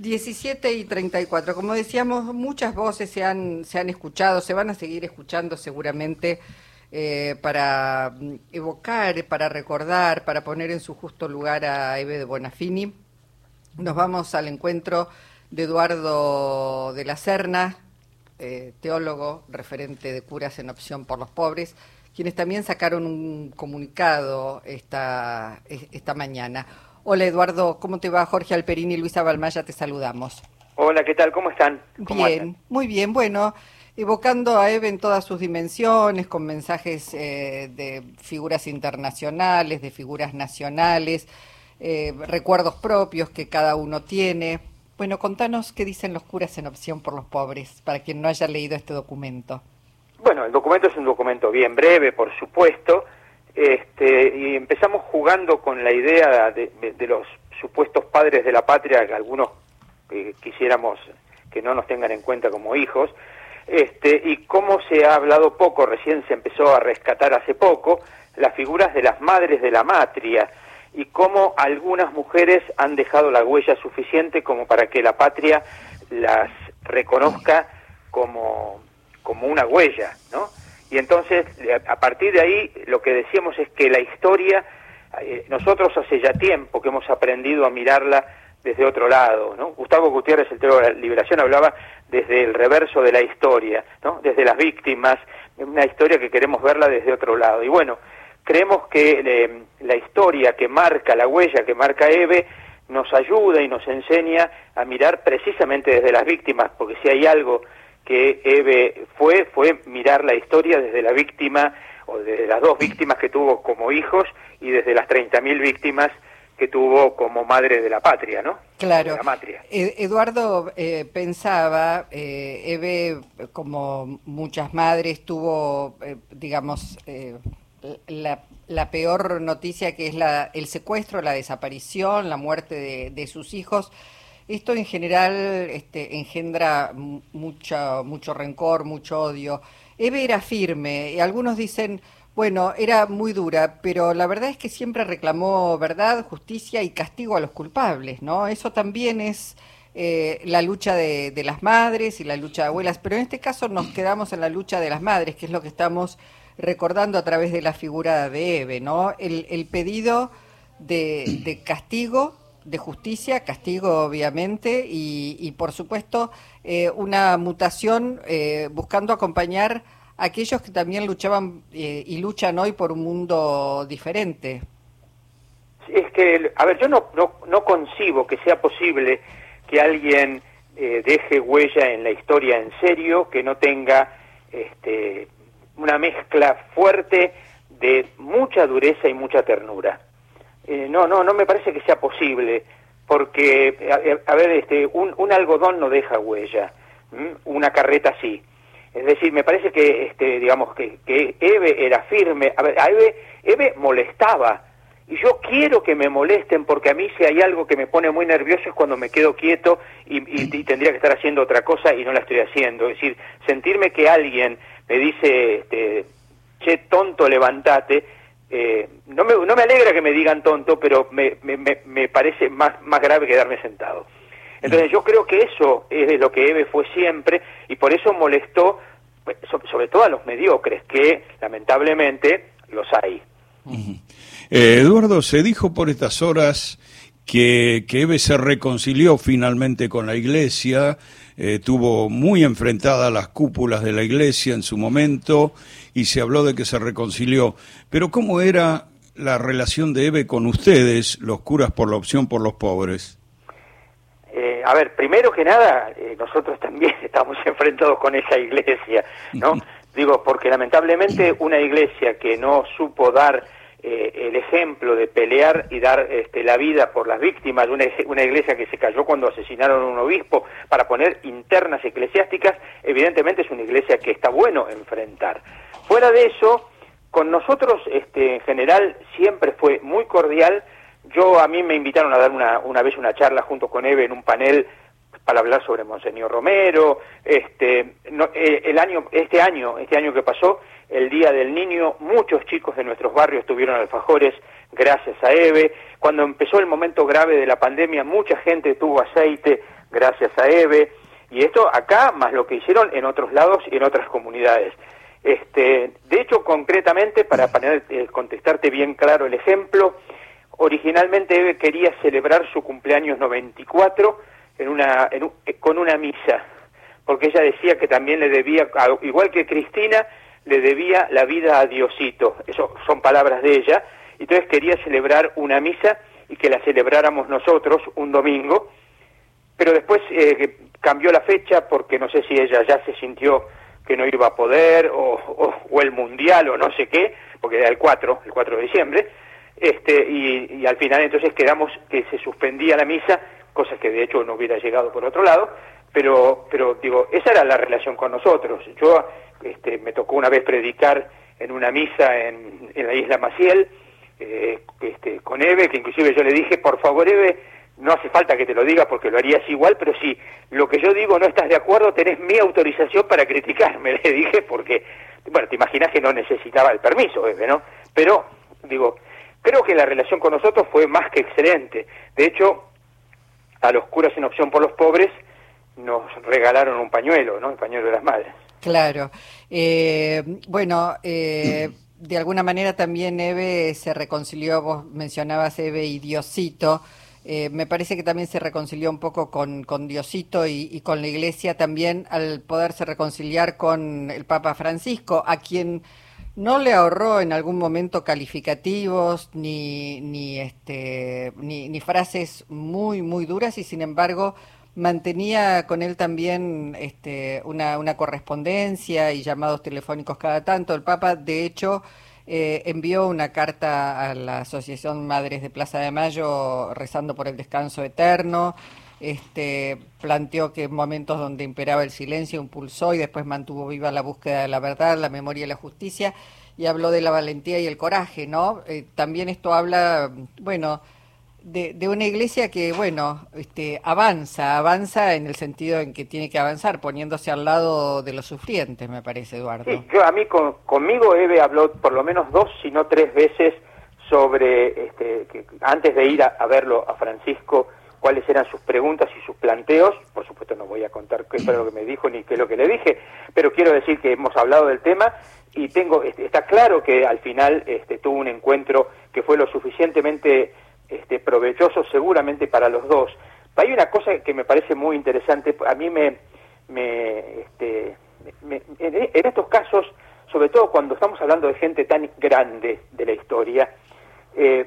17 y 34. Como decíamos, muchas voces se han, se han escuchado, se van a seguir escuchando seguramente eh, para mm, evocar, para recordar, para poner en su justo lugar a Eve de Bonafini. Nos vamos al encuentro de Eduardo de la Serna, eh, teólogo, referente de curas en opción por los pobres, quienes también sacaron un comunicado esta, esta mañana. Hola Eduardo, ¿cómo te va? Jorge Alperini y Luisa Balmaya, te saludamos. Hola, ¿qué tal? ¿Cómo están? bien, muy bien. Bueno, evocando a Eve en todas sus dimensiones, con mensajes eh, de figuras internacionales, de figuras nacionales, eh, recuerdos propios que cada uno tiene. Bueno, contanos qué dicen los curas en opción por los pobres, para quien no haya leído este documento. Bueno, el documento es un documento bien breve, por supuesto, este, y empezamos jugando con la idea de, los supuestos padres de la patria, que algunos eh, quisiéramos que no nos tengan en cuenta como hijos, este, y cómo se ha hablado poco, recién se empezó a rescatar hace poco, las figuras de las madres de la matria, y cómo algunas mujeres han dejado la huella suficiente como para que la patria las reconozca como, como una huella, ¿no? Y entonces, a partir de ahí, lo que decíamos es que la historia, eh, nosotros hace ya tiempo que hemos aprendido a mirarla desde otro lado, ¿no? Gustavo Gutiérrez, el teólogo de la liberación, hablaba desde el reverso de la historia, ¿no? Desde las víctimas, una historia que queremos verla desde otro lado. Y bueno, creemos que eh, la historia que marca, la huella que marca Eve, nos ayuda y nos enseña a mirar precisamente desde las víctimas, porque si hay algo que Eve fue, fue mirar la historia desde la víctima, o desde las dos víctimas que tuvo como hijos, y desde las 30.000 víctimas que tuvo como madre de la patria, ¿no? Claro. La matria. E, Eduardo eh, pensaba, eh, Eve, como muchas madres, tuvo, eh, digamos, la, la, peor noticia que es la, el secuestro, la desaparición, la muerte de, de sus hijos. Esto en general este, engendra mucho, mucho rencor, mucho odio. Eve era firme, y algunos dicen, bueno, era muy dura, pero la verdad es que siempre reclamó verdad, justicia y castigo a los culpables, ¿no? Eso también es eh, la lucha de, de, las madres y la lucha de abuelas, pero en este caso nos quedamos en la lucha de las madres, que es lo que estamos recordando a través de la figura de Eve, ¿no? El, pedido de castigo de justicia, castigo obviamente, y, por supuesto eh, una mutación eh, buscando acompañar a aquellos que también luchaban eh, y luchan hoy por un mundo diferente. Es que, a ver, yo no, no, no concibo que sea posible que alguien deje huella en la historia en serio, que no tenga este, una mezcla fuerte de mucha dureza y mucha ternura. Eh, no, no, no me parece que sea posible, porque, a, ver, este, un, un, algodón no deja huella, una carreta sí. Es decir, me parece que, este, digamos, que, que Eve era firme. A ver, a Eve, Eve molestaba. Y yo quiero que me molesten porque a mí si hay algo que me pone muy nervioso es cuando me quedo quieto y, y tendría que estar haciendo otra cosa y no la estoy haciendo. Es decir, sentirme que alguien me dice, este, che, tonto, levantate, eh, no, me, no me alegra que me digan tonto, pero me, me, me parece más, más grave quedarme sentado. Entonces yo creo que eso es de lo que Eve fue siempre y por eso molestó sobre todo a los mediocres, que lamentablemente los hay. Eh, Eduardo, se dijo por estas horas que, que Eve se reconcilió finalmente con la iglesia, eh, tuvo muy enfrentada las cúpulas de la iglesia en su momento y se habló de que se reconcilió. Pero ¿cómo era la relación de Eve con ustedes, los curas por la opción por los pobres? Eh, a ver, primero que nada, eh, nosotros también estamos enfrentados con esa iglesia, ¿no? Digo, porque lamentablemente una iglesia que no supo dar eh, el ejemplo de pelear y dar este, la vida por las víctimas de una, una, iglesia que se cayó cuando asesinaron a un obispo para poner internas eclesiásticas, evidentemente es una iglesia que está bueno enfrentar. Fuera de eso, con nosotros este, en general siempre fue muy cordial. Yo a mí me invitaron a dar una, una vez una charla junto con Eve en un panel para hablar sobre Monseñor Romero. Este, eh, el año, este año, este año que pasó, el Día del Niño, muchos chicos de nuestros barrios tuvieron alfajores gracias a EVE. Cuando empezó el momento grave de la pandemia, mucha gente tuvo aceite gracias a Eve, y esto acá más lo que hicieron en otros lados y en otras comunidades. Este, de hecho, concretamente, para, eh, contestarte bien claro el ejemplo, originalmente Eve quería celebrar su cumpleaños 94 en una, en eh, con una misa, porque ella decía que también le debía, igual que Cristina, le debía la vida a Diosito. Eso son palabras de ella. Entonces quería celebrar una misa y que la celebráramos nosotros un domingo, pero después eh, cambió la fecha porque no sé si ella ya se sintió que no iba a poder o, o, el mundial o no sé qué, porque era el 4, el 4 de diciembre, este, y, al final entonces quedamos que se suspendía la misa, cosa que de hecho no hubiera llegado por otro lado, pero, pero digo, esa era la relación con nosotros. Yo este, me tocó una vez predicar en una misa en, en la isla Maciel, eh, este, con Eve, que inclusive yo le dije, por favor Eve, no hace falta que te lo diga porque lo harías igual, pero si lo que yo digo no estás de acuerdo, tenés mi autorización para criticarme, le dije, porque, bueno, te imaginas que no necesitaba el permiso, Eve, ¿no? Pero, digo, creo que la relación con nosotros fue más que excelente. De hecho, a los curas en opción por los pobres nos regalaron un pañuelo, ¿no? El pañuelo de las madres. Claro. Eh, bueno, eh, de alguna manera también Eve se reconcilió, vos mencionabas Eve y Diosito, eh, me parece que también se reconcilió un poco con, con Diosito y, con la Iglesia también al poderse reconciliar con el Papa Francisco, a quien no le ahorró en algún momento calificativos ni, ni, este, ni, ni frases muy, muy duras y sin embargo mantenía con él también este, una, una, correspondencia y llamados telefónicos cada tanto. El Papa, de hecho, eh, envió una carta a la Asociación Madres de Plaza de Mayo rezando por el descanso eterno. Este, planteó que en momentos donde imperaba el silencio impulsó y después mantuvo viva la búsqueda de la verdad, la memoria y la justicia y habló de la valentía y el coraje, ¿no? Eh, también esto habla, bueno, de, una iglesia que, bueno, este, avanza, avanza en el sentido en que tiene que avanzar, poniéndose al lado de los sufrientes, me parece, Eduardo. Sí, yo a mí, conmigo Eve habló por lo menos dos, si no tres veces sobre, este, que antes de ir a, verlo a Francisco, cuáles eran sus preguntas y sus planteos. Por supuesto no voy a contar qué fue lo que me dijo ni qué es lo que le dije, pero quiero decir que hemos hablado del tema y tengo este, está claro que al final este, tuvo un encuentro que fue lo suficientemente este, provechoso seguramente para los dos. Hay una cosa que me parece muy interesante, a mí me, me, este, en, estos casos, sobre todo cuando estamos hablando de gente tan grande de la historia, eh,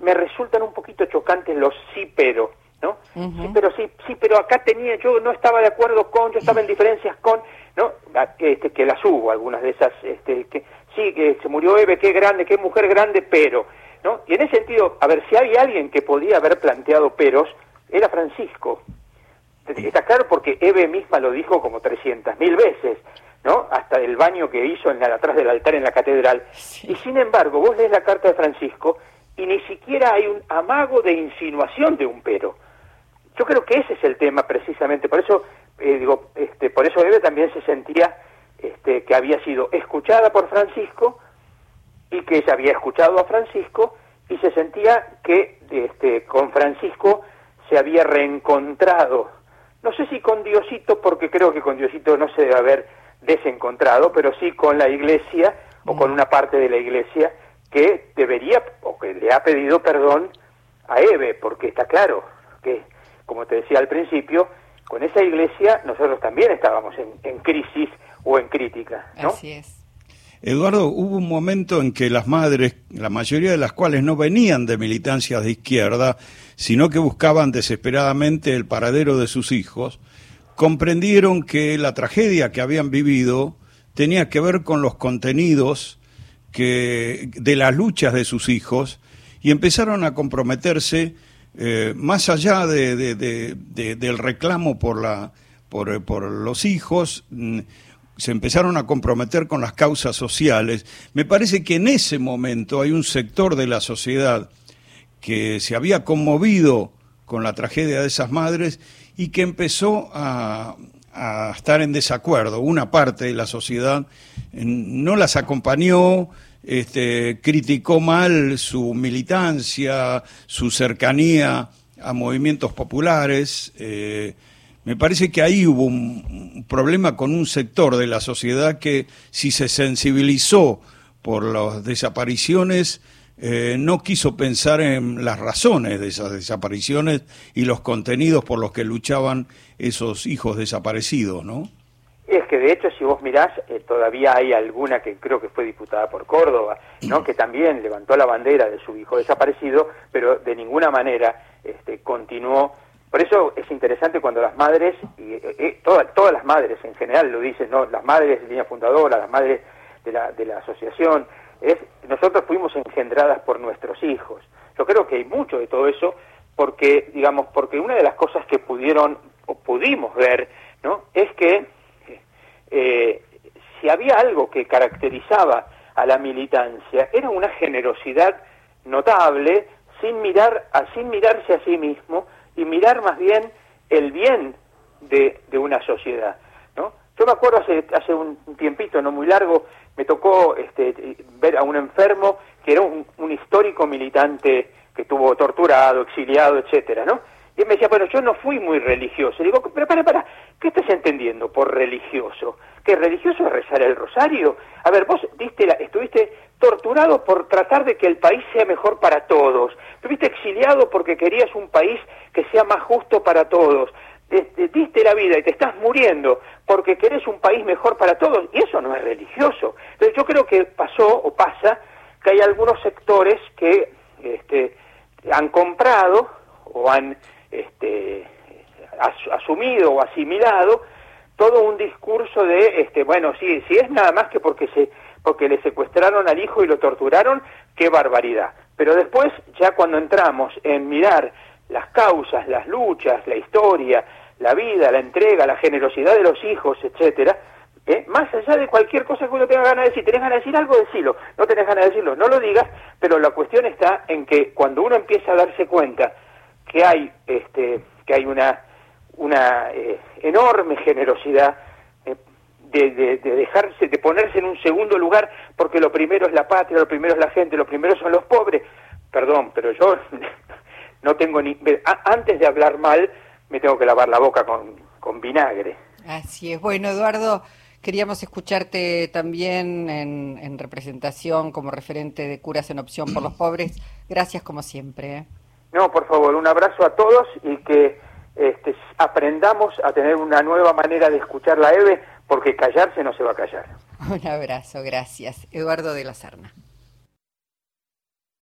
me resultan un poquito chocantes los sí pero, ¿no? Sí pero sí, sí pero acá tenía, yo no estaba de acuerdo con, yo estaba en diferencias con, ¿no? Este, que las hubo, algunas de esas, este, que sí, que se murió Eve, qué grande, qué mujer grande, pero, ¿no? Y en ese sentido, a ver, si hay alguien que podía haber planteado peros, era Francisco. Está claro porque Eve misma lo dijo como trescientas mil veces, ¿no? Hasta el baño que hizo en la, atrás del altar en la catedral. Y sin embargo, vos lees la carta de Francisco y ni siquiera hay un amago de insinuación de un pero. Yo creo que ese es el tema precisamente, por eso eh, digo, este, por eso Eve también se sentía este, que había sido escuchada por Francisco y que ella había escuchado a Francisco y se sentía que este, con Francisco se había reencontrado, no sé si con Diosito, porque creo que con Diosito no se debe haber desencontrado, pero sí con la iglesia o con mm. una parte de la iglesia que debería o que le ha pedido perdón a Eve, porque está claro que, como te decía al principio, con esa iglesia nosotros también estábamos en, en crisis o en crítica. ¿no? Así es. Eduardo, hubo un momento en que las madres, la mayoría de las cuales no venían de militancias de izquierda, sino que buscaban desesperadamente el paradero de sus hijos, comprendieron que la tragedia que habían vivido tenía que ver con los contenidos que, de las luchas de sus hijos y empezaron a comprometerse eh, más allá de, del reclamo por, la, por, por los hijos, mm, se empezaron a comprometer con las causas sociales. Me parece que en ese momento hay un sector de la sociedad que se había conmovido con la tragedia de esas madres y que empezó a, estar en desacuerdo. Una parte de la sociedad no las acompañó, este, criticó mal su militancia, su cercanía a movimientos populares. Eh, Me parece que ahí hubo un problema con un sector de la sociedad que si se sensibilizó por las desapariciones, eh, no quiso pensar en las razones de esas desapariciones y los contenidos por los que luchaban esos hijos desaparecidos, ¿no? Es que de hecho, si vos mirás, eh, todavía hay alguna que creo que fue diputada por Córdoba, ¿no? que también levantó la bandera de su hijo desaparecido, pero de ninguna manera este, continuó. Por eso es interesante cuando las madres, y eh, todas, todas las madres en general lo dicen, ¿no? las madres de línea fundadora, las madres de la, de la asociación, es nosotros fuimos engendradas por nuestros hijos. Yo creo que hay mucho de todo eso porque, digamos, porque una de las cosas que pudieron o pudimos ver, ¿no? Es que eh, si había algo que caracterizaba a la militancia era una generosidad notable sin mirar a, sin mirarse a sí mismo y mirar más bien el bien de, de una sociedad, ¿no? Yo me acuerdo hace, hace un tiempito, no muy largo, me tocó este, ver a un enfermo que era un, histórico militante que estuvo torturado, exiliado, etcétera, ¿no? Y él me decía, bueno, yo no fui muy religioso. Digo, pero para, para, ¿qué estás entendiendo por religioso? ¿Que religioso es rezar el rosario? A ver, vos diste la, estuviste torturado por tratar de que el país sea mejor para todos. Estuviste exiliado porque querías un país que sea más justo para todos diste la vida y te estás muriendo porque querés un país mejor para todos, y eso no es religioso. Entonces yo creo que pasó o pasa que hay algunos sectores que este, han comprado o han este, asumido o asimilado todo un discurso de, este, bueno, sí, si es nada más que porque, se, porque le secuestraron al hijo y lo torturaron, qué barbaridad. Pero después, ya cuando entramos en mirar las causas, las luchas, la historia, la vida, la entrega, la generosidad de los hijos, etcétera, ¿eh? más allá de cualquier cosa que uno tenga ganas de decir, tenés ganas de decir algo, decilo, no tenés ganas de decirlo, no lo digas, pero la cuestión está en que cuando uno empieza a darse cuenta que hay, este, que hay una, una eh, enorme generosidad eh, de, de, de, dejarse, de ponerse en un segundo lugar, porque lo primero es la patria, lo primero es la gente, lo primero son los pobres, perdón, pero yo no tengo ni... Antes de hablar mal, me tengo que lavar la boca con, con vinagre. Así es. Bueno, Eduardo, queríamos escucharte también en, en, representación como referente de Curas en Opción por los Pobres. Gracias como siempre. ¿eh? No, por favor, un abrazo a todos y que este, aprendamos a tener una nueva manera de escuchar la EVE porque callarse no se va a callar. Un abrazo, gracias. Eduardo de la Serna.